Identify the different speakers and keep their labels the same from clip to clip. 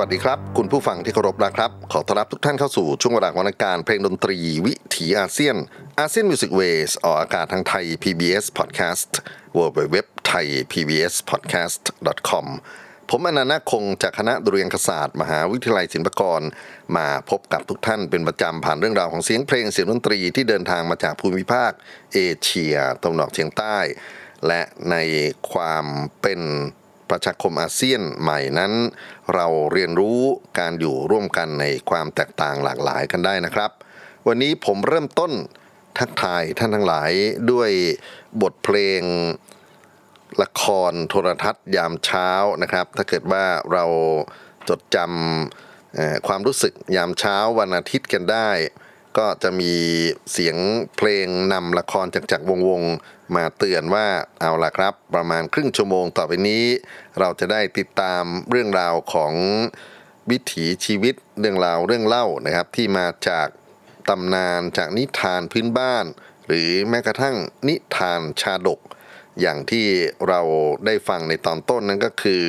Speaker 1: วัสดีครับ คุณผู้ฟังที่เคารพนะครับ ขอต้อนรับทุกท่านเข้าสู่ช่วงเวลาของรายการเพลงดนตรีวิถีอาเซียน ASEAN Music Waves ออกอากาศทางไทย PBS Podcast w w w t h a i PBS Podcast com ผมอนันต์คงจากคณะดุริยางคศาสตร์ มหาวิทยาลัยศิลปากร มาพบกับทุกท่านเป็นประจำผ่านเรื่องราวของเสียงเพลงเสียงดนตรีที่เดินทางมาจากภูมิภาค เอเชียตะวันออกเฉียงใต้ และในความเป็น ประชาคมอาเซียนใหม่นั้น เราเรียนรู้การอยู่ร่วมกันในความแตกต่างหลากหลายกันได้นะครับ วันนี้ผมเริ่มต้นทักทายท่านทั้งหลายด้วยบทเพลงละครโทรทัศน์ยามเช้านะครับ ถ้าเกิดว่าเราจดจำความรู้สึกยามเช้าวันอาทิตย์กันได้ ก็จะมีเสียงเพลงนำละครจากจากวงวงมาเตือนว่าเอาละครับ ประมาณครึ่งชั่วโมงต่อไปนี้ เราจะได้ติดตามเรื่องราวของวิถีชีวิตเรื่องราวเรื่องเล่านะครับ ที่มาจากตำนานจากนิทานพื้นบ้าน หรือแม้กระทั่งนิทานชาดก อย่างที่เราได้ฟังในตอนต้นนั้นก็คือ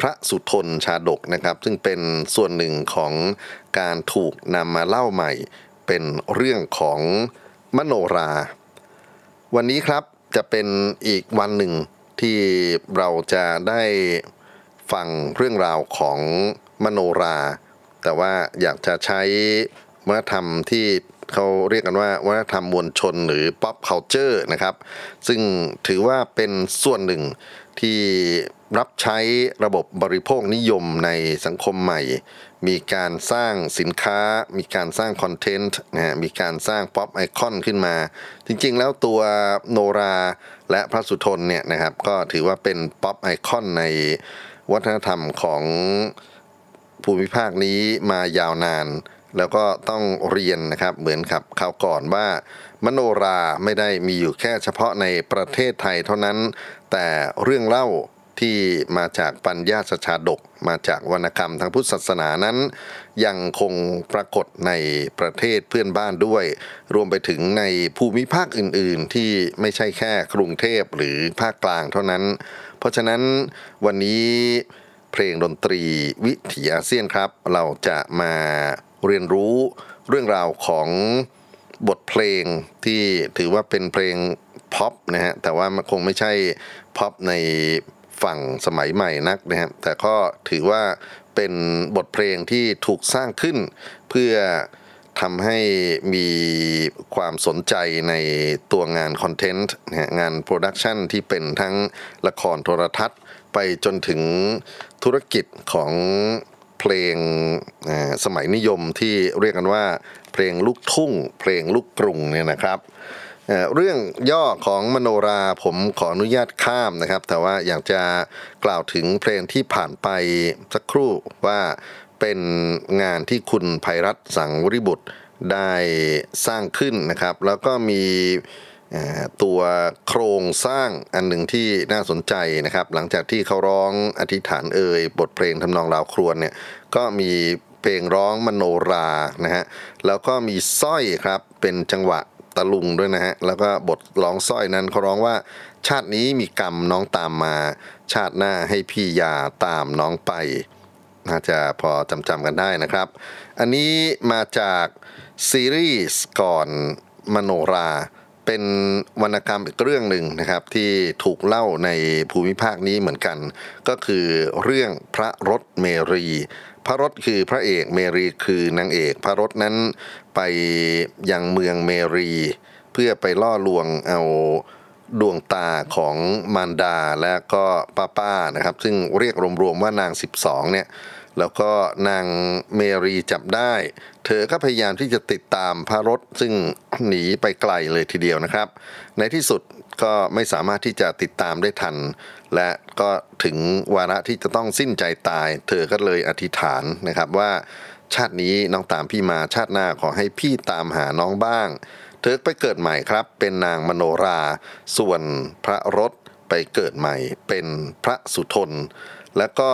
Speaker 1: พระสุทนชาดกนะครับ ซึ่งเป็นส่วนหนึ่งของการถูกนำมาเล่าใหม่ เป็นเรื่องของมโนรา วันนี้ครับจะเป็นอีกวันหนึ่งที่เราจะได้ฟังเรื่องราวของมโนรา แต่ว่าอยากจะใช้วัฒนธรรมที่ เขาเรียกกันว่าวัฒนธรรมมวลชนหรือ pop culture นะครับ ซึ่งถือว่าเป็นส่วนหนึ่งที่รับใช้ระบบบริโภคนิยมในสังคมใหม่ มีการสร้างสินค้า มีการสร้าง content นะฮะมีการสร้าง pop icon ขึ้นมา จริงๆ แล้วตัวโนราและพระสุธนเนี่ยนะครับ ก็ถือว่าเป็น pop icon ในวัฒนธรรมของภูมิภาคนี้มายาวนาน แล้วก็ต้องเรียนนะครับเหมือนกับคราวก่อนว่า มโนราไม่ได้มีอยู่แค่เฉพาะในประเทศไทยเท่านั้น แต่เรื่องเล่าที่มาจากปัญญาสชาดก มาจากวรรณกรรมทางพุทธศาสนานั้น ยังคงปรากฏในประเทศเพื่อนบ้านด้วย รวมไปถึงในภูมิภาคอื่น ๆ ที่ไม่ใช่แค่กรุงเทพหรือภาคกลางเท่านั้น เพราะฉะนั้นวันนี้เพลงดนตรีวิถีอาเซียนครับ เราจะมา เรียนรู้เรื่องราวของบทเพลงที่ถือว่าเป็นเพลงพ็อปนะฮะแต่ว่ามันคงไม่ใช่พ็อปในฝั่งสมัยใหม่นักนะฮะแต่ก็ถือว่าเป็นบทเพลงที่ถูกสร้างขึ้น เพื่อทำให้มีความสนใจในตัวงาน content นะะงาน production ที่เป็นทั้งละครโทรทัศน์ ไปจนถึงธุรกิจของ เพลงสมัยนิยมที่เรียกกันว่า เพลงลูกทุ่ง เพลงลูกกรุงเนี่ยนะครับเรื่องย่อของมโนราผมขออนุญาตข้ามนะครับ แต่ว่าอยากจะกล่าวถึงเพลงที่ผ่านไปสักครู่ว่าเป็นงานที่คุณภัยรัตสังวริบุตรได้สร้างขึ้นนะครับ แล้วก็มี ตัวโครงสร้างอันหนึ่งที่น่าสนใจนะครับ หลังจากที่เขาร้องอธิษฐานเอ่ยบทเพลงทำนองราวครวญเนี่ยก็มีเพลงร้องมโนรานะฮะแล้วก็มีสร้อยครับเป็นจังหวะตะลุงด้วยนะฮะแล้วก็บทร้องสร้อยนั้นเขาร้องว่า ชาตินี้มีกรรมน้องตามมา ชาติหน้าให้พี่ยาตามน้องไป น่าจะพอจำจำกันได้นะครับ อันนี้มาจากซีรีส์ก่อนมโนรา เป็นวรรณกรรมอีกเรื่องหนึ่งนะครับที่ถูกเล่าในภูมิภาคนี้เหมือนกัน ก็คือเรื่องพระรถเมรี พระรถคือพระเอกเมรีคือนางเอก พระรถนั้นไปยังเมืองเมรี เพื่อไปล่อลวงเอาดวงตาของมารดาและก็ป้าป้านะครับ ซึ่งเรียกรวมๆว่านาง 12เนี่ย แล้วก็นางเมรีจับได้ เธอก็พยายามที่จะติดตามพระรถซึ่งหนีไปไกลเลยทีเดียวนะครับ ในที่สุดก็ไม่สามารถที่จะติดตามได้ทัน และก็ถึงวาระที่จะต้องสิ้นใจตาย เธอก็เลยอธิษฐานนะครับว่าชาตินี้น้องตามพี่มาชาติหน้าขอให้พี่ตามหาน้องบ้าง เธอไปเกิดใหม่ครับ เป็นนางมโนรา ส่วนพระรถไปเกิดใหม่เป็นพระสุทน แล้วก็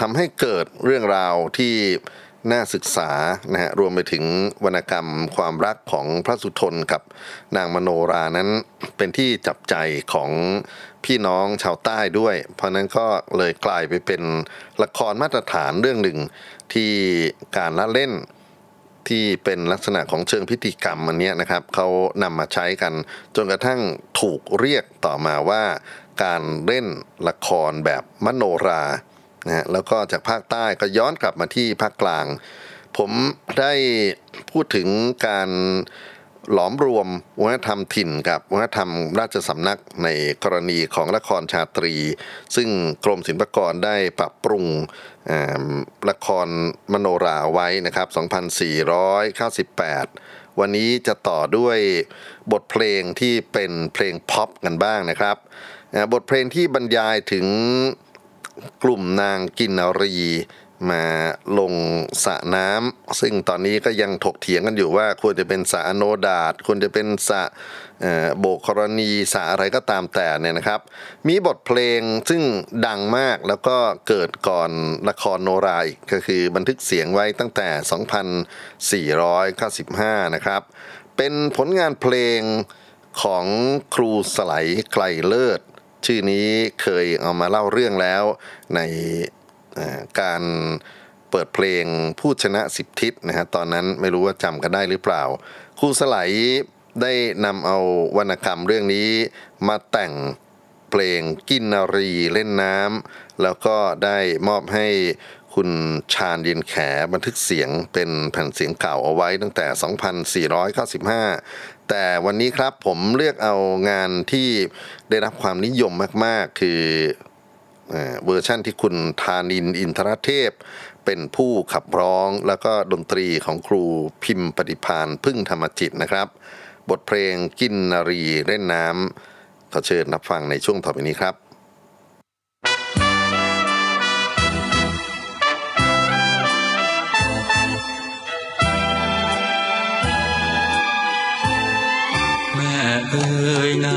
Speaker 1: ทำให้เกิดเรื่องราวที่น่าศึกษานะฮะรวมไปถึงวรรณกรรมความรักของพระสุทนกับนางมโนรานั้นเป็นที่จับใจของพี่น้องชาวใต้ด้วย เพราะนั้นก็เลยกลายไปเป็นละครมาตรฐานเรื่องหนึ่งที่การละเล่นที่เป็นลักษณะของเชิงพิธีกรรมอันนี้นะครับเขานำมาใช้กันจนกระทั่งถูกเรียกต่อมาว่า การเล่นละครแบบมโนรานะฮะแล้วก็จากภาคใต้ก็ย้อนกลับมาที่ภาคกลาง ผมได้พูดถึงการหลอมรวมวัฒนธรรมถิ่นกับวัฒนธรรมราชสำนักในกรณีของละครชาตรี ซึ่งกรมศิลปากรได้ปรับปรุงละครมโนราไว้นะครับ 2498 วันนี้จะต่อด้วยบทเพลงที่เป็นเพลงพ็อปกันบ้างนะครับ บทเพลงที่บรรยายถึงกลุ่มนางกินนรีมาลงสระน้ำซึ่งตอนนี้ก็ยังถกเถียงกันอยู่ว่าควรจะเป็นสระอโนดาตควรจะเป็นสระโบกรณีสระอะไรก็ตามแต่เนี่ยนะครับ มีบทเพลงซึ่งดังมากแล้วก็เกิดก่อนละครโนราอีกก็คือบันทึกเสียงไว้ตั้งแต่ 2495 นะครับ เป็นผลงานเพลงของครูสไลไกลเลิศ ชื่อนี้เคยเอามาเล่าเรื่องแล้วในการเปิดเพลงพูดชนะสิบทิศนะฮะตอนนั้นไม่รู้ว่าจำกันได้หรือเปล่าครูสไลได้นำเอาวรรณกรรมเรื่องนี้มาแต่งเพลงกินนารีเล่นน้ำแล้วก็ได้มอบให้คุณชาญเย็นแขบันทึกเสียงเป็นแผ่นเสียงเก่าเอาไว้ตั้งแต่ 2495 แต่วันนี้ครับผมเลือกเอางานที่ได้รับความนิยมมาก ๆ คือเวอร์ชั่นที่คุณธานินทร์ อินทรเทพ เป็นผู้ขับร้องแล้วก็ดนตรีของครูพิมพ์ปฏิภาณ พึ่งธรรมจิตนะครับ บทเพลงกินนารีเล่นน้ำขอเชิญรับฟังในช่วงต่อไปนี้ครับ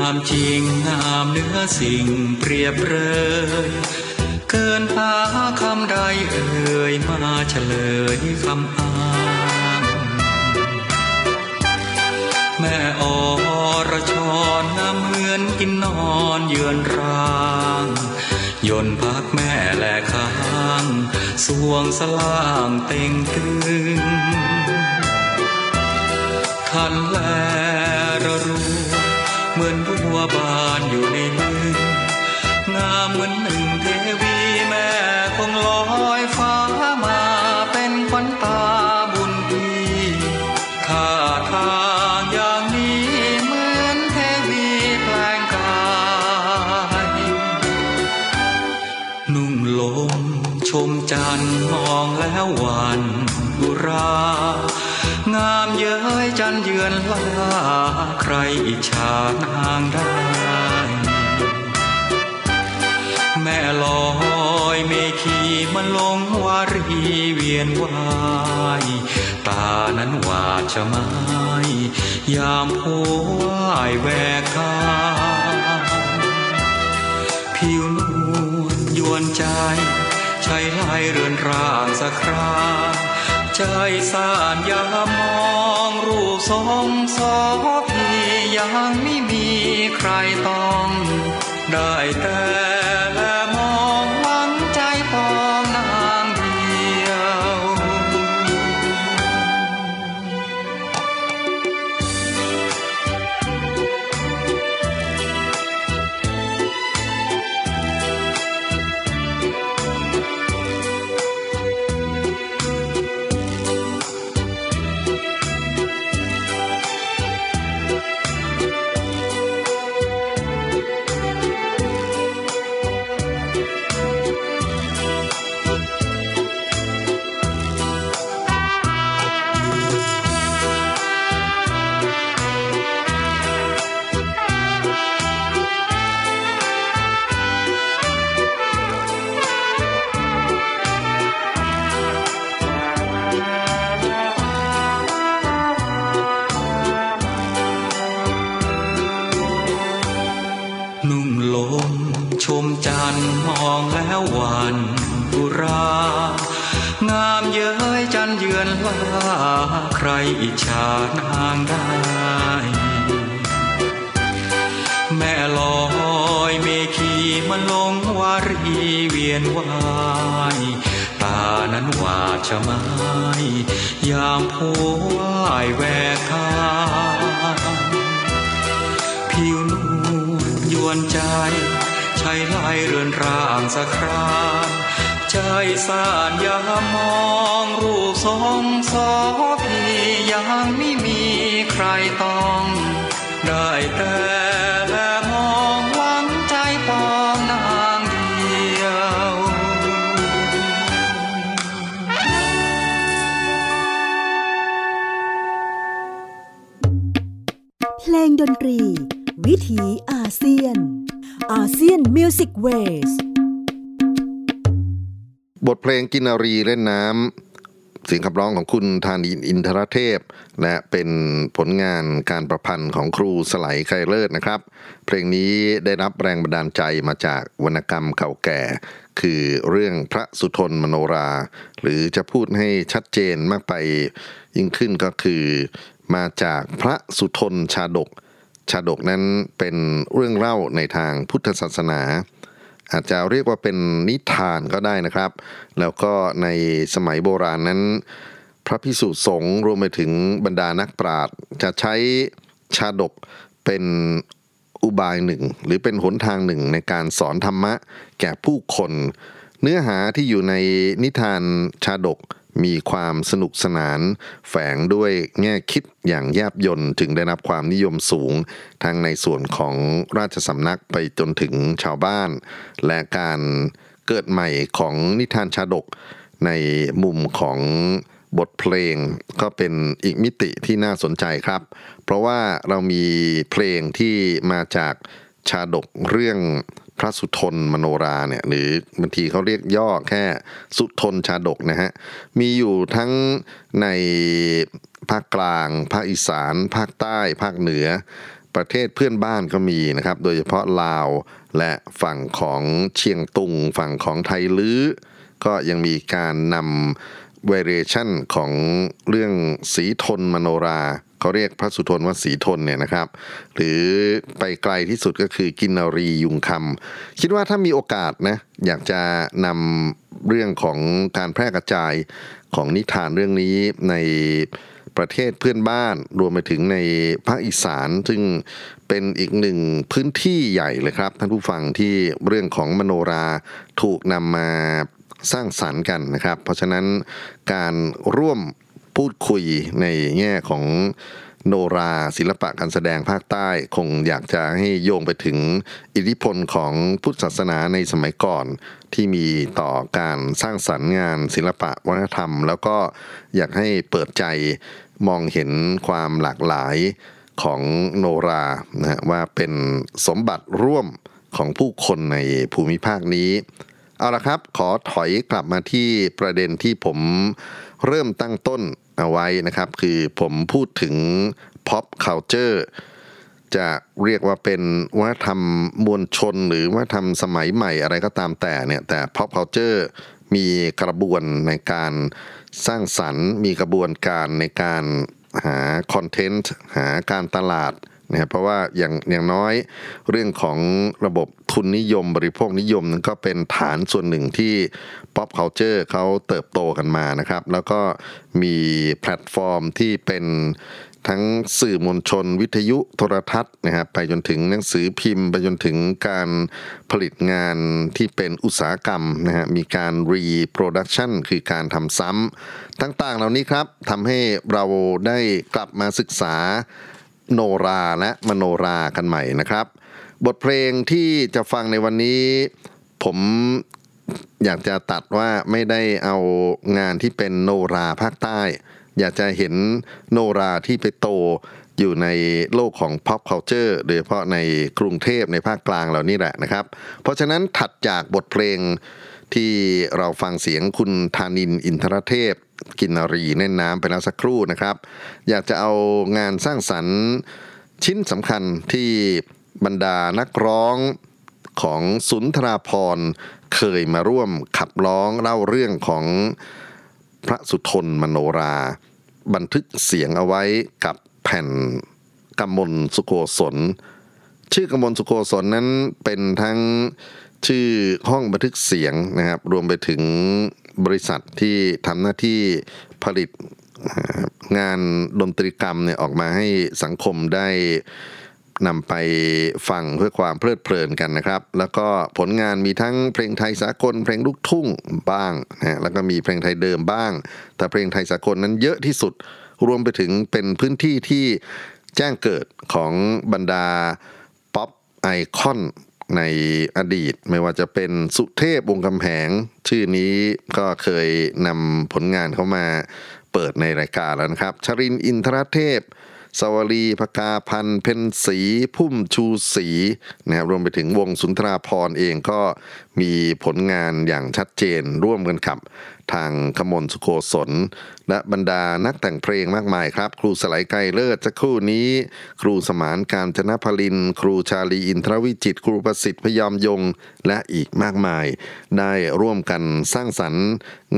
Speaker 1: า
Speaker 2: มจริงงามเนื้อสิ่งเปรียบเลยเกินหาคำใดเอ่ยมาเฉลยคำอ้างแม่อรชรงามเหมือนกินนอนเยือนรางยนพักแม่แลค้างสวงสล่างเต่งตึงคันแล มือนบัวบานอยู่ใน ลงวารีเวียนวายตานั้นหวาดจะไม้ยามโพวายแวกกาผิวนวลยวนใจ ใช้ลายเรือนร่างสักคราใจสานยามมองรูปทรงสอพี่ยังไม่มีใครต้องได้แต่ อิจฉานางได้ แม่ลอยเมขีมันลงวารีเวียนวายตานั้นหวาดชะไม้ยามโพวายแวกทางผิวนวลยวนใจใช้ลายเรือนร่างสักครานใจสานยามมองรูปทรงสอพี่ ยังไม่มีใครต้อง ได้แต่และมองหวังใจปองนางเดียว
Speaker 3: เพลงดนตรี วิถีอาเซียน ASEAN Music Waves
Speaker 1: บทเพลงกินนารีเล่นน้ำ เสียงขับร้องของคุณธานินทร์ อินทรเทพ และเป็นผลงานการประพันธ์ของครูสไลไกรเลิศนะครับ เพลงนี้ได้รับแรงบันดาลใจมาจากวรรณกรรมเก่าแก่ คือเรื่องพระสุธนมโนราห์ หรือจะพูดให้ชัดเจนมากไปยิ่งขึ้นก็คือ มาจากพระสุธนชาดก ชาดกนั้นเป็นเรื่องเล่าในทางพุทธศาสนา อาจจะเรียกว่าเป็นนิทานก็ได้นะครับ แล้วก็ในสมัยโบราณนั้น พระพิสุสงฆ์รวมไปถึงบรรดานักปราชญ์จะใช้ชาดกเป็นอุบายหนึ่ง หรือเป็นหนทางหนึ่งในการสอนธรรมะแก่ผู้คน เนื้อหาที่อยู่ในนิทานชาดก มีความสนุกสนาน แฝงด้วยแง่คิดอย่างแยบยนถึงได้รับความนิยมสูง ทั้งในส่วนของราชสำนักไปจนถึงชาวบ้าน และการเกิดใหม่ของนิทานชาดก ในมุมของบทเพลงก็เป็นอีกมิติที่น่าสนใจครับ เพราะว่าเรามีเพลงที่มาจากชาดกเรื่อง พระสุทนมโนราเนี่ยหรือบางทีเขาเรียกย่อแค่สุทนชาดกนะฮะมีอยู่ทั้งในภาคกลาง ภาคอีสาน ภาคใต้ ภาคเหนือ ประเทศเพื่อนบ้านก็มีนะครับ โดยเฉพาะลาวและฝั่งของเชียงตุง ฝั่งของไทยลื้อก็ยังมีการนำ variation ของเรื่องสีทนมโนราเขาเรียกพระสุทนว่าสีทนเนี่ยนะครับ หรือไปไกลที่สุดก็คือกินนารียุงคำคิดว่าถ้ามีโอกาสนะอยากจะนำเรื่องของการแพร่กระจายของนิทานเรื่องนี้ในประเทศเพื่อนบ้านรวมไปถึงในภาคอีสาน ซึ่งเป็นอีกหนึ่งพื้นที่ใหญ่เลยครับ ท่านผู้ฟังที่เรื่องของมโนราถูกนำมา สร้างสรรค์กันนะครับ เพราะฉะนั้นการร่วมพูดคุยในแง่ของโนราศิลปะการแสดงภาคใต้คงอยากจะให้โยงไปถึงอิทธิพลของพุทธศาสนาในสมัยก่อน ที่มีต่อการสร้างสรรค์งานศิลปะวัฒนธรรม แล้วก็อยากให้เปิดใจมองเห็นความหลากหลายของโนรานะว่าเป็นสมบัติร่วมของผู้คนในภูมิภาคนี้ เอาละครับ ขอถอยกลับมาที่ประเด็นที่ผมเริ่มตั้งต้นเอาไว้นะครับ คือผมพูดถึง pop culture จะเรียกว่าเป็นวัฒนธรรมมวลชนหรือวัฒนธรรมสมัยใหม่อะไรก็ตามแต่เนี่ยแต่ pop culture มีกระบวนในการสร้างสรรค์ มีกระบวนการในการหาคอนเทนต์หาการตลาด นะครับเพราะว่าอย่างอย่างน้อยเรื่องของระบบทุนนิยมบริโภคนิยมนั้นก็เป็นฐานส่วนหนึ่งที่ pop culture เขาเติบโตกันมานะครับ แล้วก็มีแพลตฟอร์มที่เป็นทั้งสื่อมวลชน วิทยุโทรทัศน์นะครับไปจนถึงหนังสือพิมพ์ ไปจนถึงการผลิตงานที่เป็นอุตสาหกรรมนะฮะมีการ reproduction คือการทำซ้ำต่างๆ เหล่านี้ครับทำให้เราได้กลับมาศึกษา โนราและมโนรากันใหม่นะครับ บทเพลงที่จะฟังในวันนี้ ผมอยากจะตัดว่าไม่ได้เอางานที่เป็นโนราภาคใต้ อยากจะเห็นโนราที่ไปโตอยู่ในโลกของ pop culture โดยเฉพาะในกรุงเทพในภาคกลางเหล่านี้แหละนะครับ เพราะฉะนั้นถัดจากบทเพลงที่เราฟังเสียงคุณธานินอินทรเทพ กินนารีเน่นน้ำไปแล้วสักครู่นะครับ อยากจะเอางานสร้างสรรค์ชิ้นสำคัญที่บรรดานักร้องของสุนทราพรเคยมาร่วมขับร้องเล่าเรื่องของพระสุทนมโนรา บันทึกเสียงเอาไว้กับแผ่นกำมลสุโกศล ชื่อกำมลสุโกศลนั้นเป็นทั้งชื่อห้องบันทึกเสียงนะครับ รวมไปถึง บริษัทที่ทำหน้าที่ผลิตงานดนตรีกรรมเนี่ยออกมาให้สังคมได้นำไปฟังเพื่อความเพลิดเพลินกันนะครับ แล้วก็ผลงานมีทั้งเพลงไทยสากล เพลงลูกทุ่งบ้างนะแล้วก็มีเพลงไทยเดิมบ้าง แต่เพลงไทยสากลนั้นเยอะที่สุดรวมไปถึงเป็นพื้นที่ที่แจ้งเกิดของบรรดาป๊อปไอคอน ในอดีต ไม่ว่าจะเป็นสุเทพวงศ์กำแหง ชื่อนี้ก็เคยนำผลงานเข้ามาเปิดในรายการแล้วนะครับ ชรินอินทรเทพสวลีพกาพันเพนสีพุ่มชูสีนะครับรวมไปถึงวงสุนทราพรเองก็มีผลงานอย่างชัดเจนร่วมกันขับ ทางขมลสุโกศล และบรรดานักแต่งเพลงมากมายครับ ครูสไลไกเลิศจะครู่นี้ ครูสมานการจนพลิน ครูชาลีอินทรวิจิต ครูประสิทธิ์พยอมยง และอีกมากมาย ได้ร่วมกันสร้างสรรค์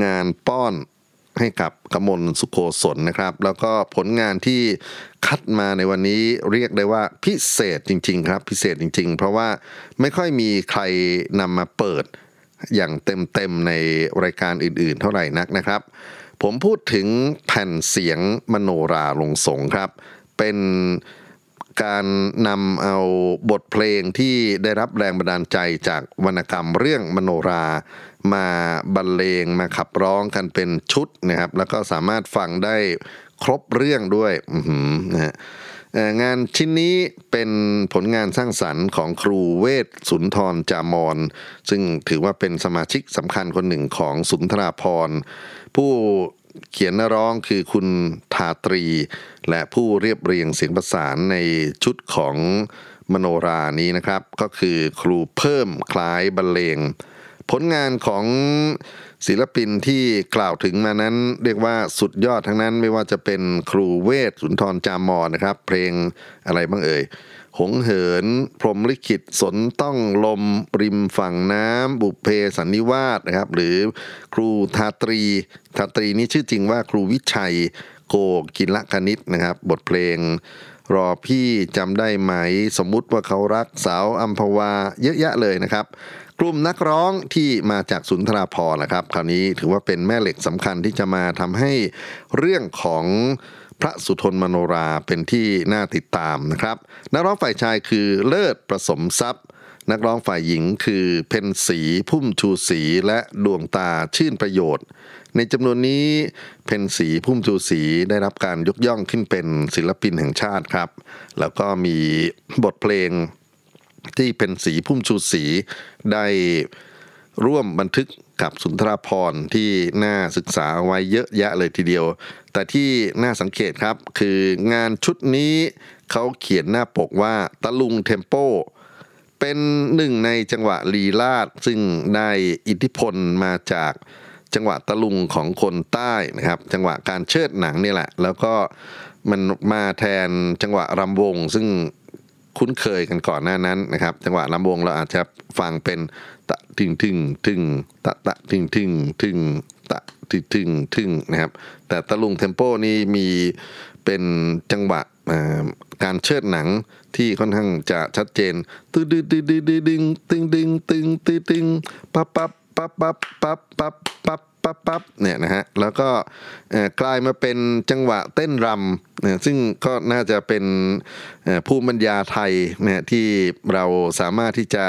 Speaker 1: งานป้อนให้กับกมลสุโกศลนะครับ แล้วก็ผลงานที่คัดมาในวันนี้เรียกได้ว่าพิเศษจริง ๆ ครับ พิเศษจริง ๆ เพราะว่าไม่ค่อยมีใครนำมาเปิด อย่างเต็มๆในรายการอื่นๆ เท่าไหร่นักนะครับ ผมพูดถึงแผ่นเสียงมโนราลงสงครับ เป็นการนำเอาบทเพลงที่ได้รับแรงบันดาลใจจากวรรณกรรมเรื่องมโนรา มาบรรเลงมาขับร้องกันเป็นชุดนะครับ แล้วก็สามารถฟังได้ครบเรื่องด้วยอือหือนะฮะ งานชิ้นนี้เป็นผลงานสร้างสรรค์ของครูเวทสุนทรจามอนซึ่งถือว่าเป็นสมาชิกสำคัญคนหนึ่งของสุนทราพรผู้เขียนนร้องคือคุณทาตรี และผู้เรียบเรียงเสียงประสานในชุดของมโนรานี้นะครับ ก็คือครูเพิ่มคล้ายบรรเลง ผลงานของ ศิลปินที่กล่าวถึงมานั้นเรียกว่าสุดยอดทั้งนั้นไม่ว่าจะเป็นครูเวทสุนทรจามอนนะครับ เพลงอะไรบ้างเอ่ย หงเหิน พรมลิขิตสนต้องลม ริมฝั่งน้ำบุพเพสันนิวาสนะครับ หรือครูทาตรีทาตรีนี่ชื่อจริงว่าครูวิชัยโกกินลกนิตนะครับ บทเพลงรอพี่จำได้ไหม สมมุติว่าเขารักสาวอัมพวาเยอะแยะเลยนะครับ กลุ่มนักร้องที่มาจากสุนทราพรณ์นะครับ คราวนี้ถือว่าเป็นแม่เหล็กสำคัญที่จะมาทำให้เรื่องของพระสุทนมโนราเป็นที่น่าติดตามนะครับ นักร้องฝ่ายชายคือเลิศประสมทรัพย์ นักร้องฝ่ายหญิงคือเพนสีพุ่มชูสีและดวงตาชื่นประโยชน์ ในจำนวนนี้เพนสีพุ่มชูสีได้รับการยกย่องขึ้นเป็นศิลปินแห่งชาติครับ แล้วก็มีบทเพลง ที่เป็นสีพุ่มชูสีได้ร่วมบันทึกกับสุนทรภร์ที่น่าศึกษาไว้เยอะแยะเลยทีเดียว แต่ที่น่าสังเกตครับคืองานชุดนี้เขาเขียนหน้าปกว่าตะลุงเทมโป เป็นหนึ่งในจังหวะลีลาดซึ่งได้อิทธิพลมาจากจังหวะตะลุงของคนใต้นะครับ จังหวะการเชิดหนังนี่แหละ แล้วก็มันมาแทนจังหวะรำวง ซึ่ง คุ้นเคยกันก่อนหน้านั้นนะครับ จังหวะรำวงเราอาจจะฟังเป็นตะถึงถึงถึงตะตะถึงถึงถึงตะถึงถึงถึงนะครับ แต่ตะลุงเทมโปนี่มีเป็นจังหวะการเชิดหนังที่ค่อนข้างจะชัดเจนตึดึดึดึดึดึงตึงดึงตึงตึงตึงปั๊บปั๊บปั๊บปั๊บปั๊บปั๊บ ปั๊บปั๊บเนี่ยนะฮะแล้วก็กลายมาเป็นจังหวะเต้นรำซึ่งก็น่าจะเป็นภูมิปัญญาไทยเนี่ยที่เราสามารถที่จะ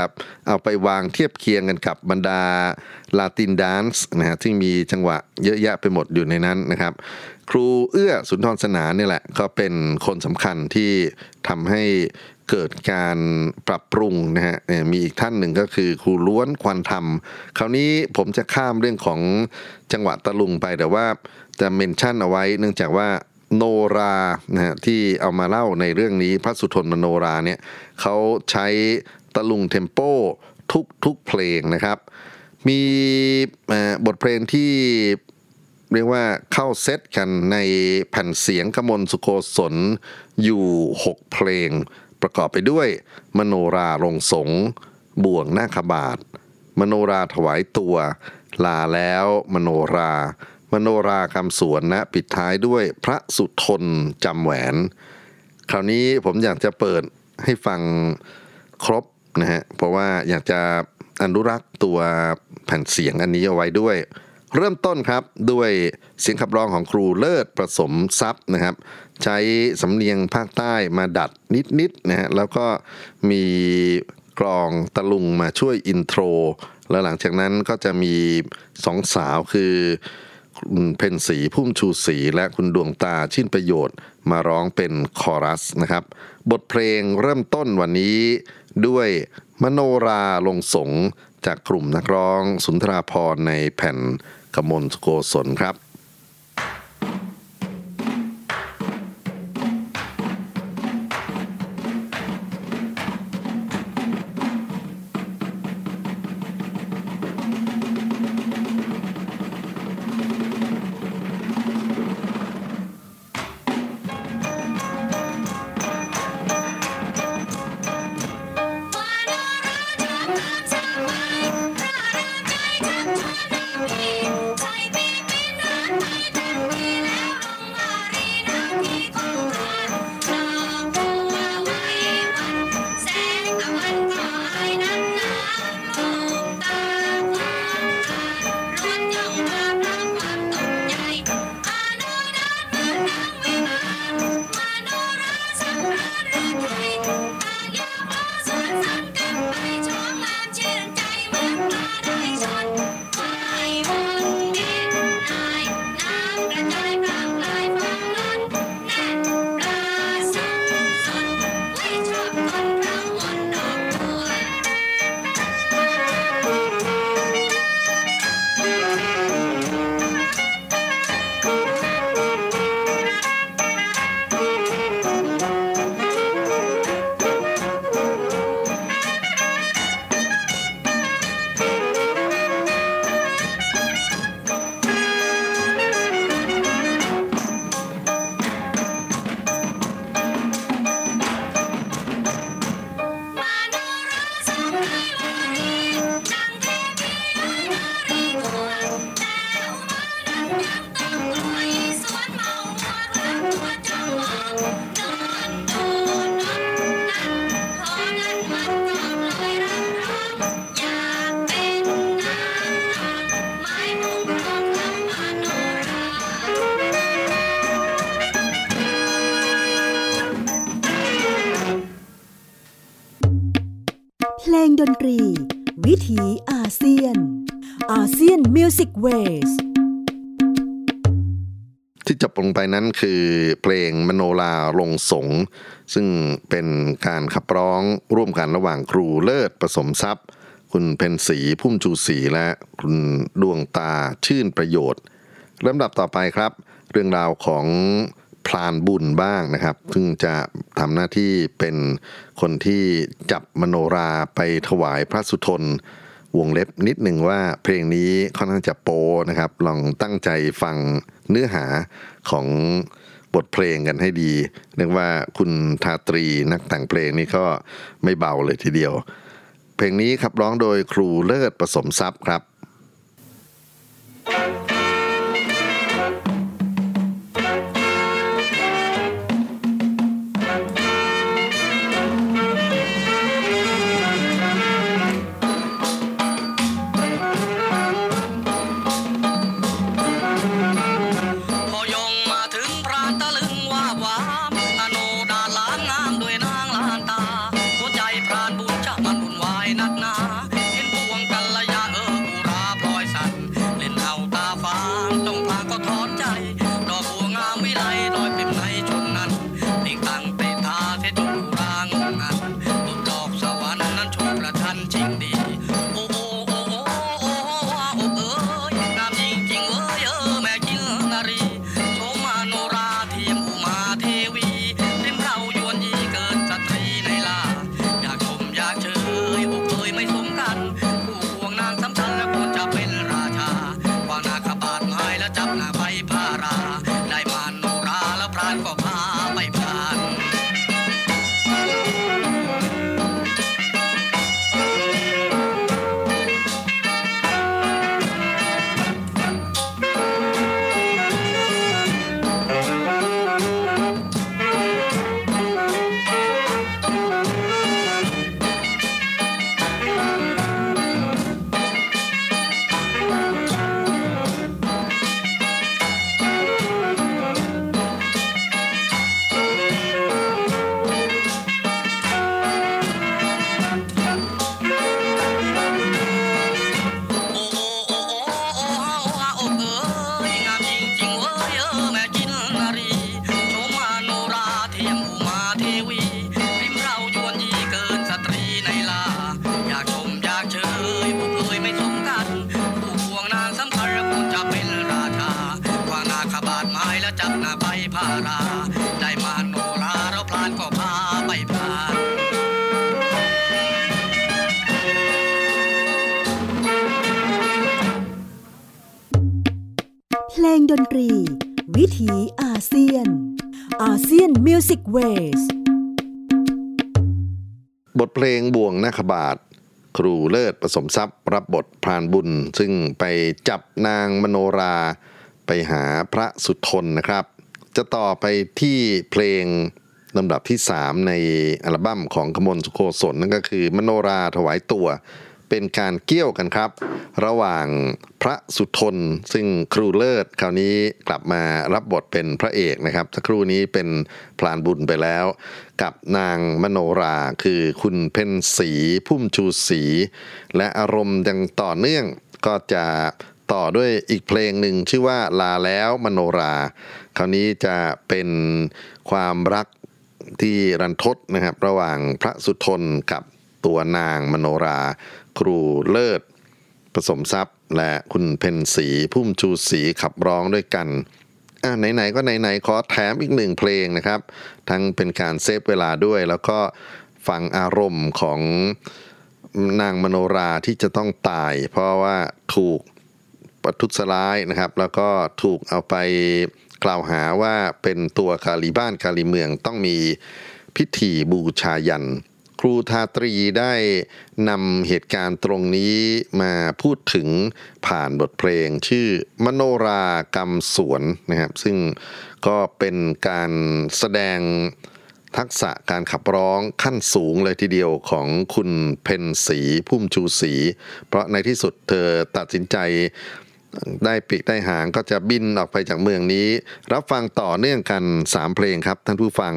Speaker 1: เอาไปวางเทียบเคียงกันกับบรรดาลาตินดานซ์นะฮะที่มีจังหวะเยอะแยะไปหมดอยู่ในนั้นนะครับ ครูเอื้อสุนทรสนานนี่แหละ ก็เป็นคนสำคัญที่ทำให้ เกิดการปรับปรุงนะฮะมีอีกท่านหนึ่งก็คือครูล้วนควันธรรม คราวนี้ผมจะข้ามเรื่องของจังหวะตะลุงไปแต่ว่าจะเมนชั่นเอาไว้ เนื่องจากว่าโนรานะฮะที่เอามาเล่าในเรื่องนี้พระสุทนมโนราเนี่ยเขาใช้ตะลุงเทมโปทุกทุกเพลงนะครับ มีบทเพลงที่เรียกว่าเข้าเซตกันในแผ่นเสียงกมลสุโกศลอยู่ 6 เพลง ประกอบไปด้วย มโนราลงสง บ่วงนาคบาท มโนราถวายตัว ลาแล้วมโนรา มโนราคำสวนนะปิดท้ายด้วยพระสุทนจำแหวน คราวนี้ผมอยากจะเปิดให้ฟังครบนะฮะ เพราะว่าอยากจะอนุรักษ์ตัวแผ่นเสียงอันนี้เอาไว้ด้วย เริ่มต้นครับด้วยเสียงขับร้องของครูเลิศประสมทรัพย์นะครับ ใช้สำเนียงภาคใต้มาดัดนิดๆนะฮะแล้วก็มีกลองตะลุงมาช่วย intro แล้วหลังจากนั้นก็จะมีสองสาวคือคุณเพ็ญศรีพุ่มชูศรีและคุณดวงตาชื่นประโยชน์มาร้องเป็นคอรัสนะครับ บทเพลงเริ่มต้นวันนี้ด้วยมโนราห์ลงสรงจากกลุ่มนักร้องสุนทราภรณ์ในแผ่น กมลสุโกศลครับ
Speaker 4: นั้น
Speaker 1: คือเพลงมโนลาลงสง ซึ่งเป็นการขับร้องร่วมกันระหว่างครูเลิศผสมทรัพย์ คุณเพนสีพุ่มจูสีและคุณดวงตาชื่นประโยชน์ลำดับต่อไปครับ เรื่องราวของพลานบุญบ้างนะครับ ซึ่งจะทำหน้าที่เป็นคนที่จับมโนราไปถวายพระสุทน วงเล็บนิดหนึ่งว่าเพลงนี้ค่อนข้างจะโปนะครับ ลองตั้งใจฟังเนื้อหาของบทเพลงกันให้ดีเรียกว่าคุณทาตรีนักแต่งเพลงนี้ก็ไม่เบาเลยทีเดียว เพลงนี้ครับร้องโดยครูเลิศผสมทรัพย์ครับ
Speaker 4: thank you
Speaker 1: บ่วงนาคบาท ครูเลิศผสมทรัพย์ รับบทพรานบุญ ซึ่งไปจับนางมโนราไปหาพระสุทนนะครับ จะต่อไปที่เพลงลำดับที่ 3 ในอัลบั้มของขมลสุโคศนนั่นก็คือมโนราถวายตัว เป็นการเกี่ยวกันครับ ระหว่างพระสุทนซึ่งครูเลิศ คราวนี้กลับมารับบทเป็นพระเอกนะครับสักครู่นี้เป็นพลานบุญไปแล้ว กับนางมโนราคือคุณเพนสีพุ่มชูสีและอารมณ์ยังต่อเนื่องก็จะต่อด้วยอีกเพลงหนึ่งชื่อว่าลาแล้วมโนรา คราวนี้จะเป็นความรักที่รันทดนะครับ ระหว่างพระสุทนกับตัวนางมโนรา ครูเลิศ ผสมทรัพย์ และคุณเพนสีพุ่มชูสีขับร้องด้วยกันอ่าไหนๆก็ไหนๆขอแถมอีกหนึ่งเพลงนะครับ ทั้งเป็นการเซฟเวลาด้วย แล้วก็ฟังอารมณ์ของนางมโนราที่จะต้องตาย เพราะว่าถูกปทุษร้ายนะครับ แล้วก็ถูกเอาไปกล่าวหาว่าเป็นตัวคาลีบ้านคาลีเมืองต้องมีพิธีบูชายัน ครูทาตรีได้นำเหตุการณ์ตรงนี้มาพูดถึงผ่านบทเพลงชื่อมโนรากรรมสวนนะครับ ซึ่งก็เป็นการแสดงทักษะการขับร้องขั้นสูงเลยทีเดียวของคุณเพนสีพุ่มชูสี เพราะในที่สุดเธอตัดสินใจได้ปีกได้หางก็จะบินออกไปจากเมืองนี้ รับฟังต่อเนื่องกัน 3 เพลงครับท่านผู้ฟั
Speaker 4: ง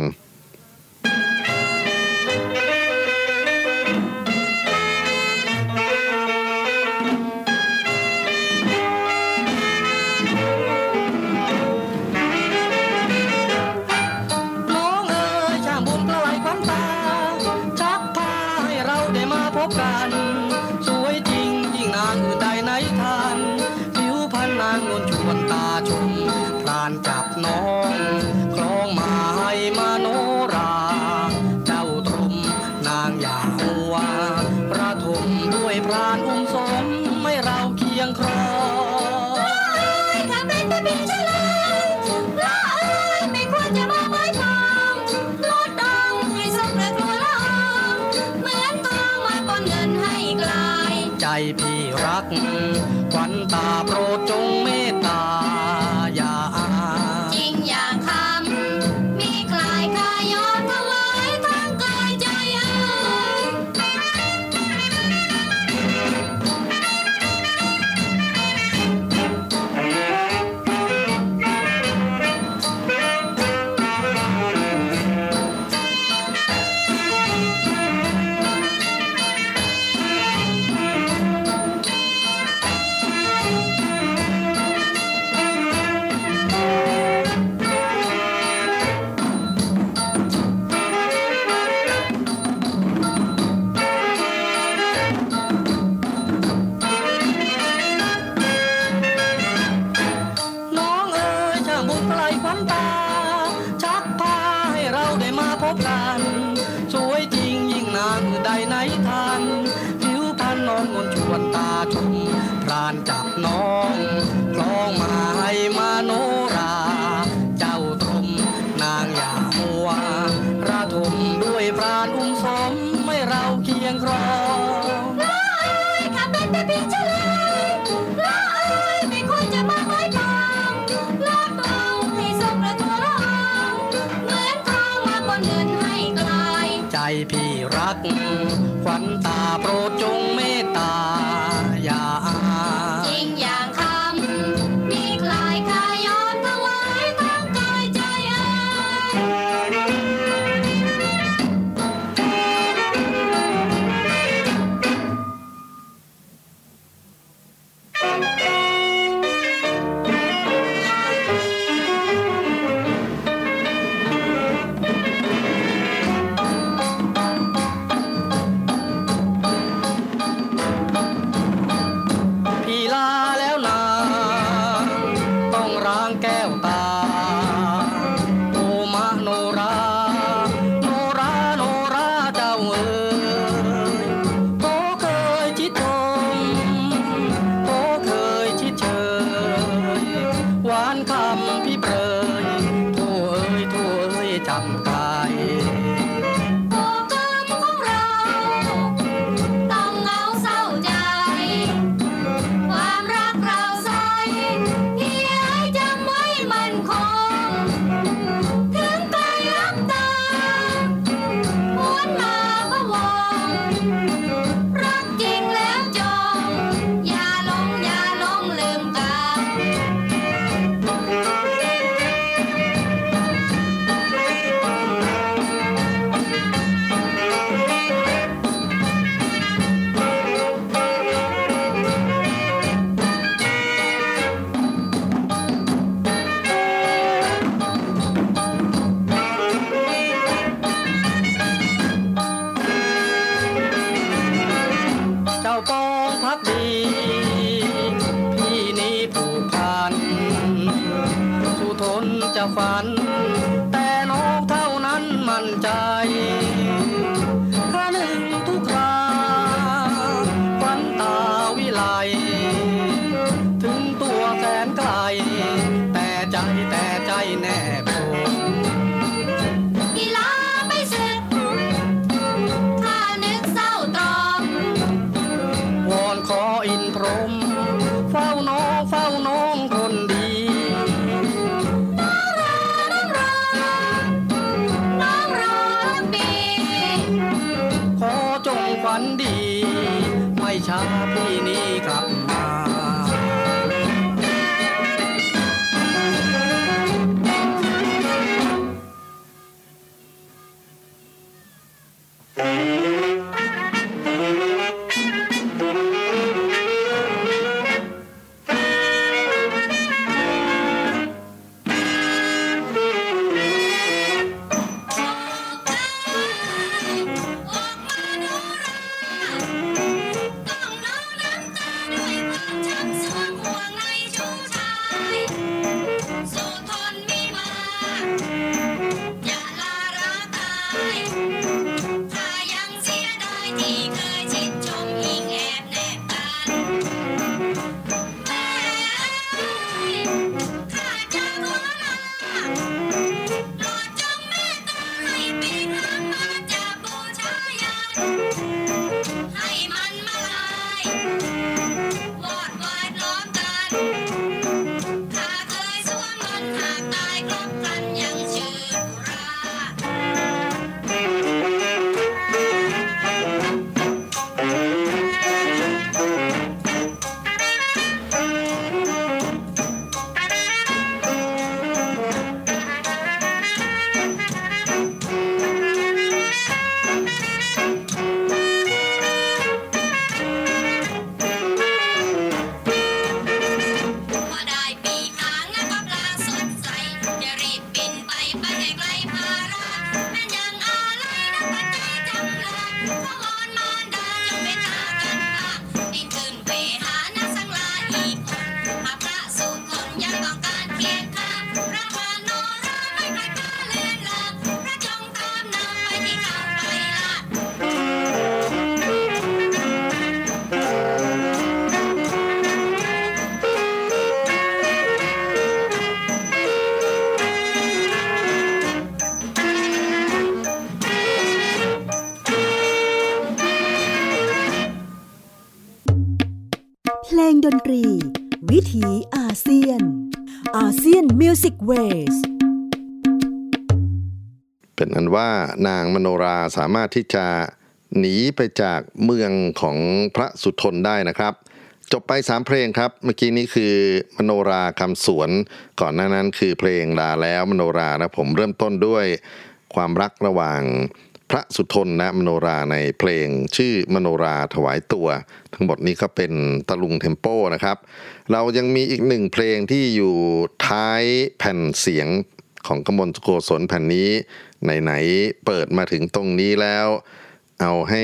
Speaker 4: ค
Speaker 5: วัน
Speaker 4: ตาโปรดจง
Speaker 5: 혼자 Music Wavesเป็นอัน
Speaker 4: ว่า
Speaker 5: นา
Speaker 4: งม
Speaker 5: โนราสามาร
Speaker 3: ถ
Speaker 1: ที่จะหนีไปจากเมืองของพระสุธนได้นะครับจบไป 3 เพลงครับ เมื่อกี้นี้คือมโนราคำสวน ก่อนหน้านั้นคือเพลงลาแล้วมโนรานะผมเริ่มต้นด้วยความรักระหว่าง พระสุธนและมโนราในเพลงชื่อมโนราถวายตัว ทั้งหมดนี้ก็เป็นตะลุง tempoนะครับ เรายังมีอีกหนึ่งเพลงที่อยู่ท้ายแผ่นเสียงของกมลสุโกศลแผ่นนี้ ไหนๆเปิดมาถึงตรงนี้แล้ว เอาให้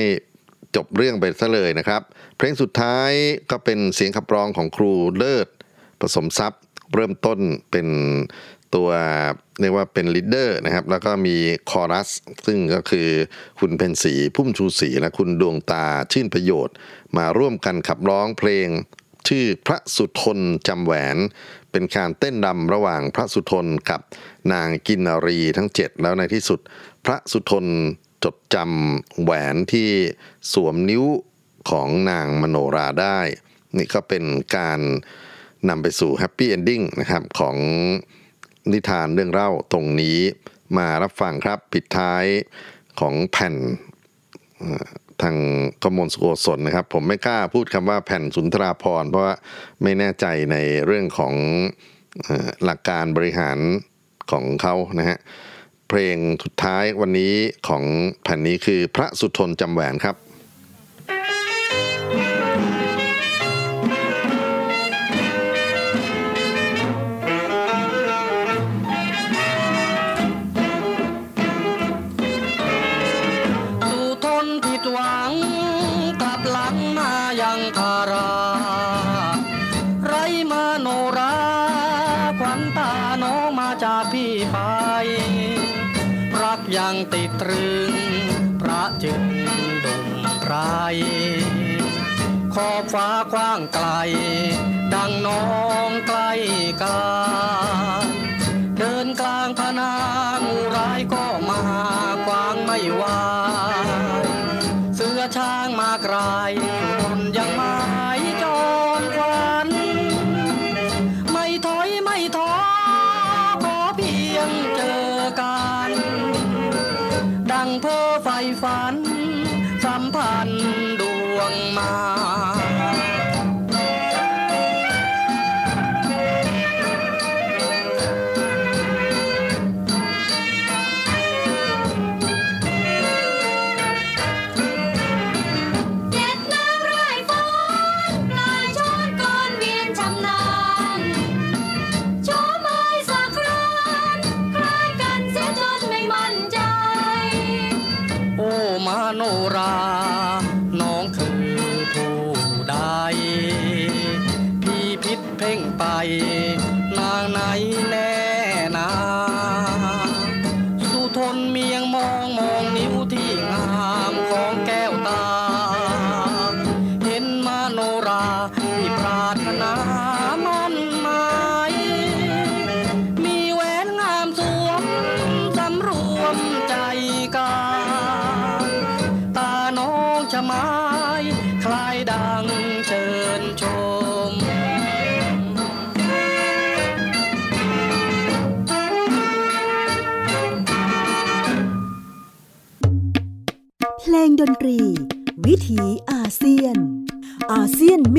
Speaker 1: จบเรื่องไปซะเลยนะครับ เพลงสุดท้ายก็เป็นเสียงขับร้องของครูเลิศ ประสมทรัพย์ เริ่มต้นเป็น ตัวเรียกว่าเป็น leader นะครับ แล้วก็มีคอรัส ซึ่งก็คือคุณเพ็ญศรีพุ่มชูศรีและคุณดวงตาชื่นประโยชน์ มาร่วมกันขับร้องเพลง ชื่อพระสุทนจำแหวน เป็นการเต้นรำระหว่างพระสุทนกับนางกินนารีทั้งเจ็ดแล้วในที่สุด พระสุทนจดจำแหวนที่สวมนิ้วของนางมโนราได้ นี่ก็เป็นการนำไปสู่แฮปปี้เอนดิ้งนะครับของ นิทานเรื่องเล่าตรงนี้มารับฟังครับปิดท้ายของแผ่นทางกมลสุโกศลนะครับ ผมไม่กล้าพูดคำว่าแผ่นสุนทราพรเพราะว่าไม่แน่ใจในเรื่องของหลักการบริหารของเขานะฮะเพลงสุดท้ายวันนี้ของแผ่นนี้คือพระสุทนจำแหวนครับ
Speaker 4: ขอบฟ้ากว้างไกล ดังน้องใกล้กาเดินกลางพนางูร้ายก็มาควางไม่ไหวเสือช้างมากรายคนยังมา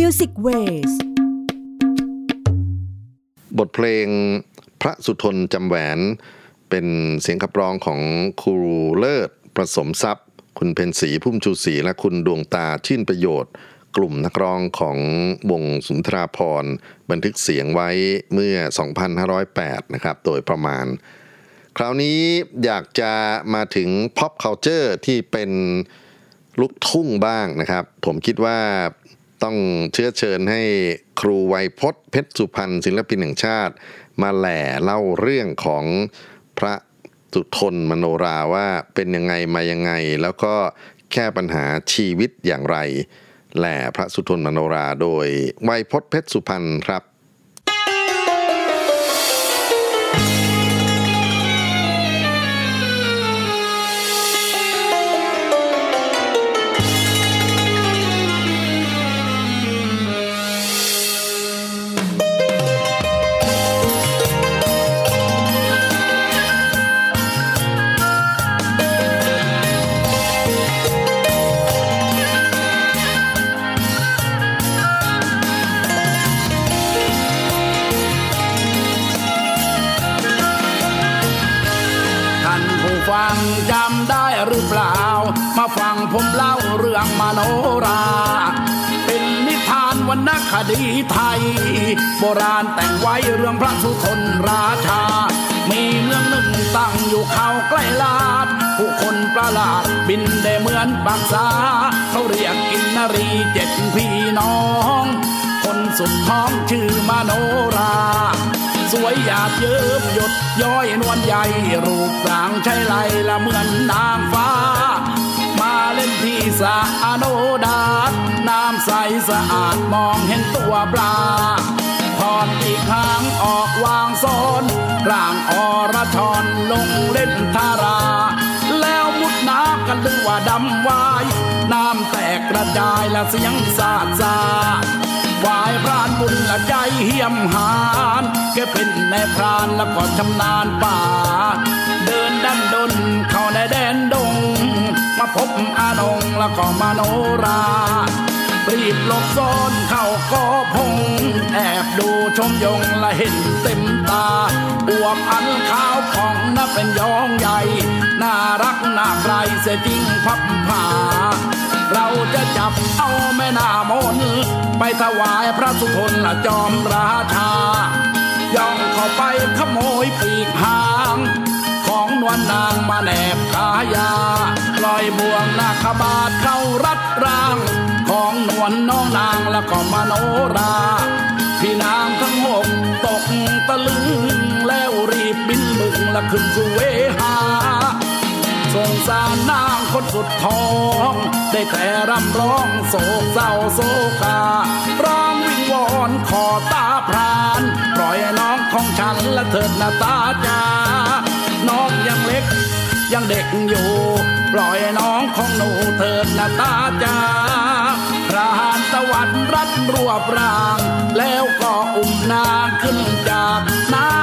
Speaker 3: เซียนมิวสิกเวส
Speaker 1: บทเพลงพระสุทนจำแหวนเป็นเสียงขับร้องของครูเลิศประสมทรัพย์ คุณเพนศรีพุ่มชูศรีและคุณดวงตาชื่นประโยชน์ กลุ่มนักร้องของวงสุนทราพรบันทึกเสียงไว้เมื่อ 2508 นะครับ โดยประมาณ คราวนี้อยากจะมาถึง pop culture ที่เป็นลูกทุ่งบ้างนะครับ ผมคิดว่า ต้องเชื้อเชิญให้ครูไวยพจน์เพชรสุพรรณศิลปินแห่งชาติ มาแหล่เล่าเรื่องของพระสุทนมโนราว่าเป็นยังไงมายังไง แล้วก็แค่ปัญหาชีวิตอย่างไรแหล่พระสุทนมโนราโดยไวยพจน์เพชรสุพรรณครับ
Speaker 6: ดีไทย โบราณแต่งไว้เรื่องพระสุทนราชา มีเมืองหนึ่งตั้งอยู่เขาใกล้ลาด ผู้คนประหลาดบินได้เหมือนปากษา เขาเรียกกินนรีเจ็ดพี่น้อง คนสุดท้องชื่อมโนรา สวยหยาดเยิบหยดย้อยนวลใหญ่รูปร่างใช่ไรละเหมือนนางฟ้า ที่สะอโนดาตน้ำใสสะอาดมองเห็นตัวปลาถอดอีกข้งออกวางโซนร่างอรชรลงเล่นทารา แล้วมุดน้ำกันดึงว่าดำวาย น้ำแตกกระจายและเสียงสาดสาดวายพรานบุญละใจเหี่ยมหานแกเป็นนายพรานแล้วก็ชำนาญป่า เดินดันดนเข้าในดน พบอานงแล้วก็มาโนรารีบหลบซ่อนเข้าก็พง แอบดูชมยงละเห็นเต็มตาอวบอันขาวผ่องน่าเป็นยองใหญ่ น่ารักน่าใครเสียจริงพับผาเราจะจับเอาแม่นามน ไปถวายพระสุทนละจอมราชา ย่องเข้าไปขโมยปีกหา งของนนางมาแนบขายาลอยบ่วงนาคบาทเข้ารัดร่าง ของนวลน้องนางแล้วก็มโนรา พี่นางทั้งหกตกตะลึง แล้วรีบบินบึงและขึ้นสู่เวหาสงสารนางคนสุดท้อง ได้แต่รำร้องโศกเศร้าโศการ้องวิงวอนขอตาพราน ปล่อยน้องของฉันและเถิดนาตาจาน้องยังเล็ก ยังเด็กอยู่ ปล่อยน้องของหนูเถิดนาตาจาพรานตะวันรัดรวบราง แล้วก็อุ้มนางขึ้นจากน้ำ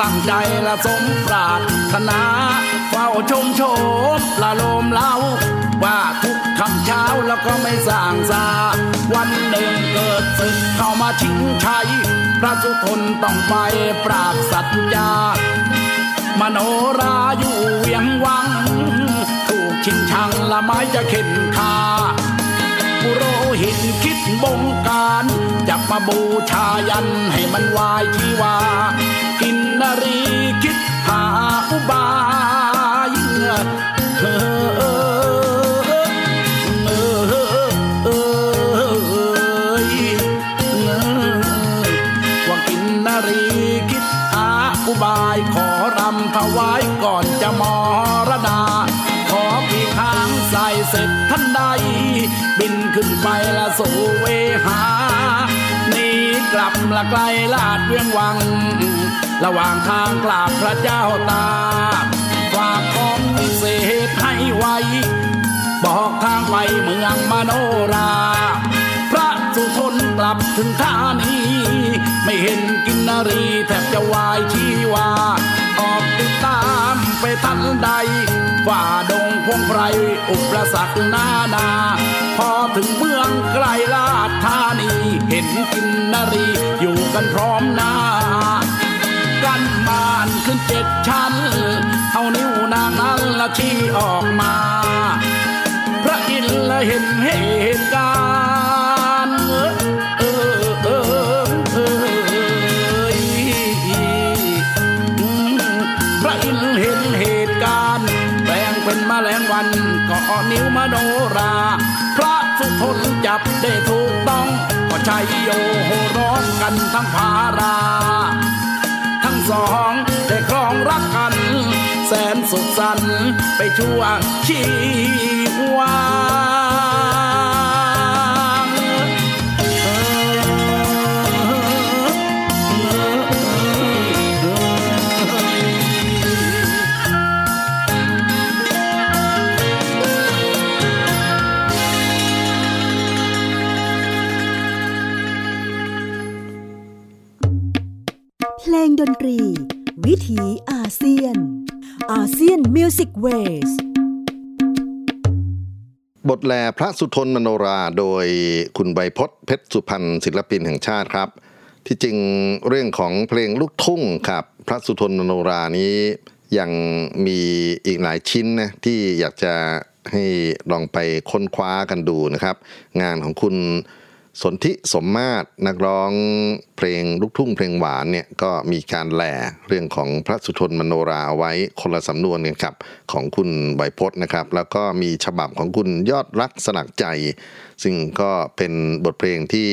Speaker 6: ตั้งใจละสมปรารถนาเฝ้าชมโชมละโลมเล่าว่าทุกคำเช้าแล้วก็ไม่สร้างซาวันหนึ่งเกิดศึกเข้ามาชิงชัยพระสุทนต้องไปปราบสัตยามโนราอยู่เวียงวัง ถูกชิงชังละไม้จะเข็นคาปุโรหิตคิดบงการจับมาบูชายันให้มันวายชีวา กินนารีคิดหาอุบายเออเออเออเออว่างกินนารีคิดหาอุบายขอรำถวายก่อนจะมรดาขอพี่ค้างใส่เสร็จทันใด บินขึ้นไปละสู่เวหา นี่กลับละไกลลาดเวียงวัง ระหว่างทางกราบพระเจ้าตา ฝากของวิเศษให้ไว้ บอกทางไปเมืองมโนรา พระสุทนกลับถึงท่านี้ ไม่เห็นกินนารีแทบจะวายชีวา ออกติดตามไปทันใด ฝ่าดงพงไพรอุปสรรคนานา พอถึงเมืองไกลลาดธานี เห็นกินนารีอยู่กันพร้อมหน้า กันบ้านขึ้นเจ็ดชั้น เอานิ้วนางนั้นละชี้ออกมา พระอินทร์ละเห็นเหตุการณ์เออเออเออเอออืมพระอินทร์เห็นเหตุการณ์แปลงเป็นแมลงวันก็นิ้วมโนรา พระสุทนจับได้ถูกต้อง ก็ใชัยโยโหร้องกันทั้งภารา สองได้ครองรักกัน แสนสุขสันต์ไปชั่วชีวา
Speaker 3: Music Waves
Speaker 1: บทแหล่พระสุธนมโนราห์โดยคุณไวพจน์ เพชรสุพรรณศิลปินแห่งชาติครับ ที่จริงเรื่องของเพลงลูกทุ่งครับ พระสุธนมโนราห์นี้ยังมีอีกหลายชิ้นนะที่อยากจะให้ลองไปค้นคว้ากันดูนะครับ งานของคุณ สนธิสมมาตรนักร้องเพลงลูกทุ่งเพลงหวานเนี่ยก็มีการแหล่เรื่องของพระสุทนมโนราเอาไว้คนละสำนวนกันครับของคุณใบพจน์นะครับ แล้วก็มีฉบับของคุณยอดรักสลักใจ ซึ่งก็เป็นบทเพลงที่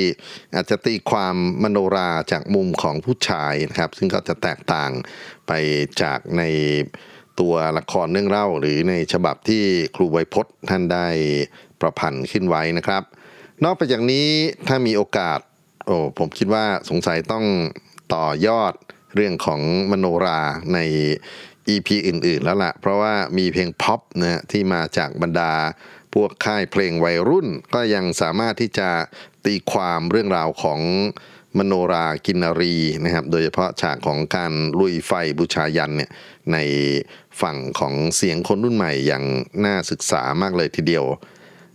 Speaker 1: อาจจะตีความมโนราจากมุมของผู้ชายนะครับ ซึ่งก็จะแตกต่างไปจากในตัวละครเรื่องเล่า หรือในฉบับที่ครูไวยพจน์ท่านได้ประพันธ์ขึ้นไว้นะครับ นอกไปจากนี้ถ้ามีโอกาส โอ้ผมคิดว่าสงสัยต้องต่อยอดเรื่องของมโนราใน EP อื่น ๆ แล้วล่ะ เพราะว่ามีเพลงพ็อปนะที่มาจากบรรดา พวกค่ายเพลงวัยรุ่น ก็ยังสามารถที่จะตีความเรื่องราวของมโนรากินารีนะครับ โดยเฉพาะฉากของการลุยไฟบูชายันเนี่ยในฝั่งของเสียงคนรุ่นใหม่อย่างน่าศึกษามากเลยทีเดียว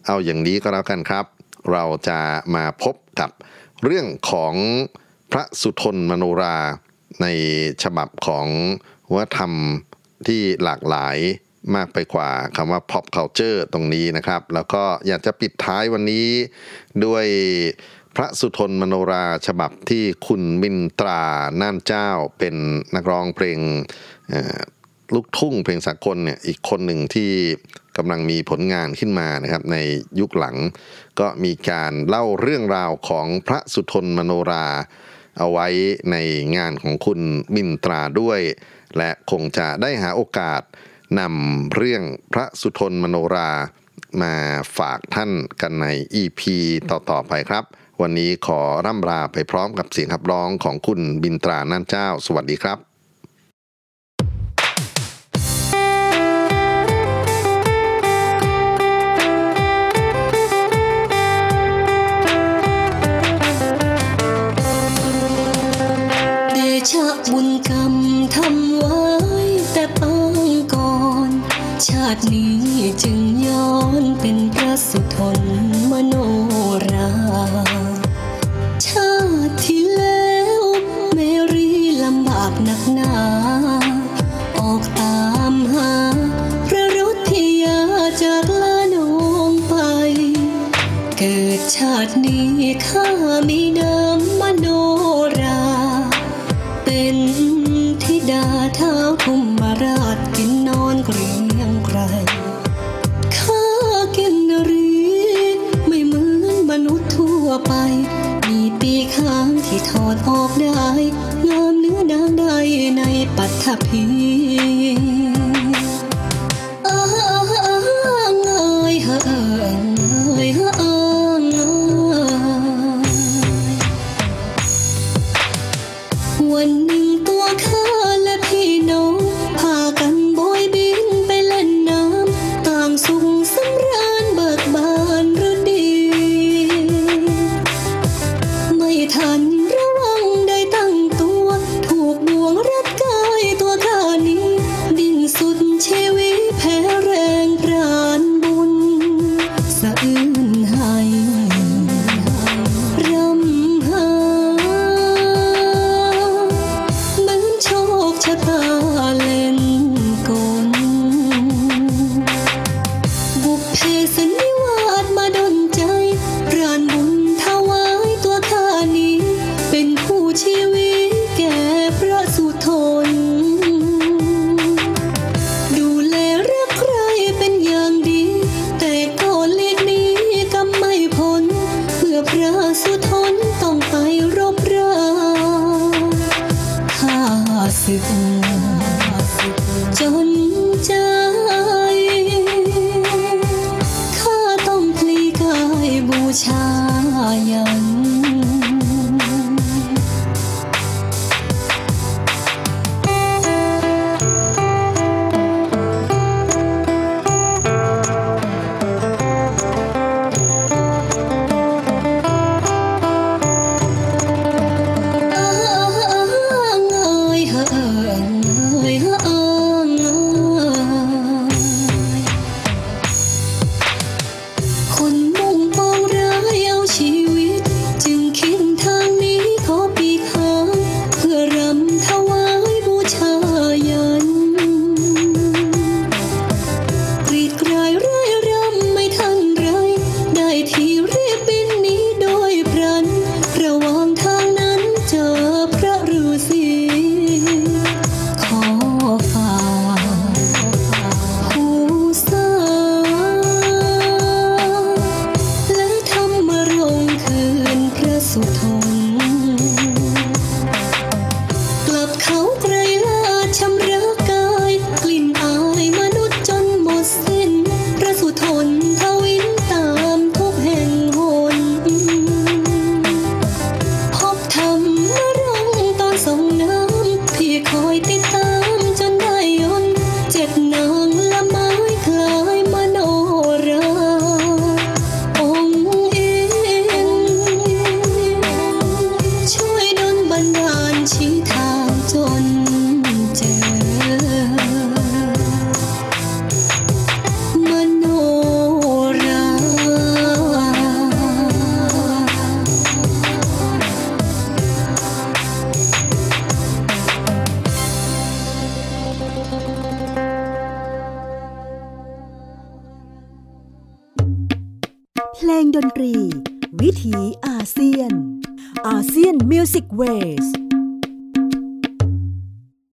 Speaker 1: เอาอย่างนี้ก็แล้วกันครับ เราจะมาพบกับเรื่องของพระสุทนมโนราในฉบับของวัฒนธรรมที่หลากหลายมากไปกว่าคำว่า pop culture ตรงนี้นะครับ แล้วก็อยากจะปิดท้ายวันนี้ด้วยพระสุทนมโนราฉบับที่คุณมินตราน่านเจ้าเป็นนักร้องเพลง ลูกทุ่งเพลงสากลเนี่ยอีกคนหนึ่งที่กำลังมีผลงานขึ้นมานะครับในยุคหลัง ก็มีการเล่าเรื่องราวของพระสุทนมโนรา เอาไว้ในงานของคุณมินตราด้วย และคงจะได้หาโอกาสนำเรื่องพระสุทนมโนรามาฝากท่านกันใน EP ต่อๆไปครับ วันนี้ขอร่ำลาไปพร้อมกับเสียงขับร้องของคุณบินตรานั่นเจ้า สวัสดีครับา
Speaker 7: ตินี้จึงย้อนเป็นพระสุทนมโนรา ชาติที่แล้วเมรีลำบากหนักหนาออกตามหา พระรุทธิยาจากลาน้องไป เกิดชาตินี้ข้ามีนามมโน ออกได้งามเนื้อนางใดในปัทภี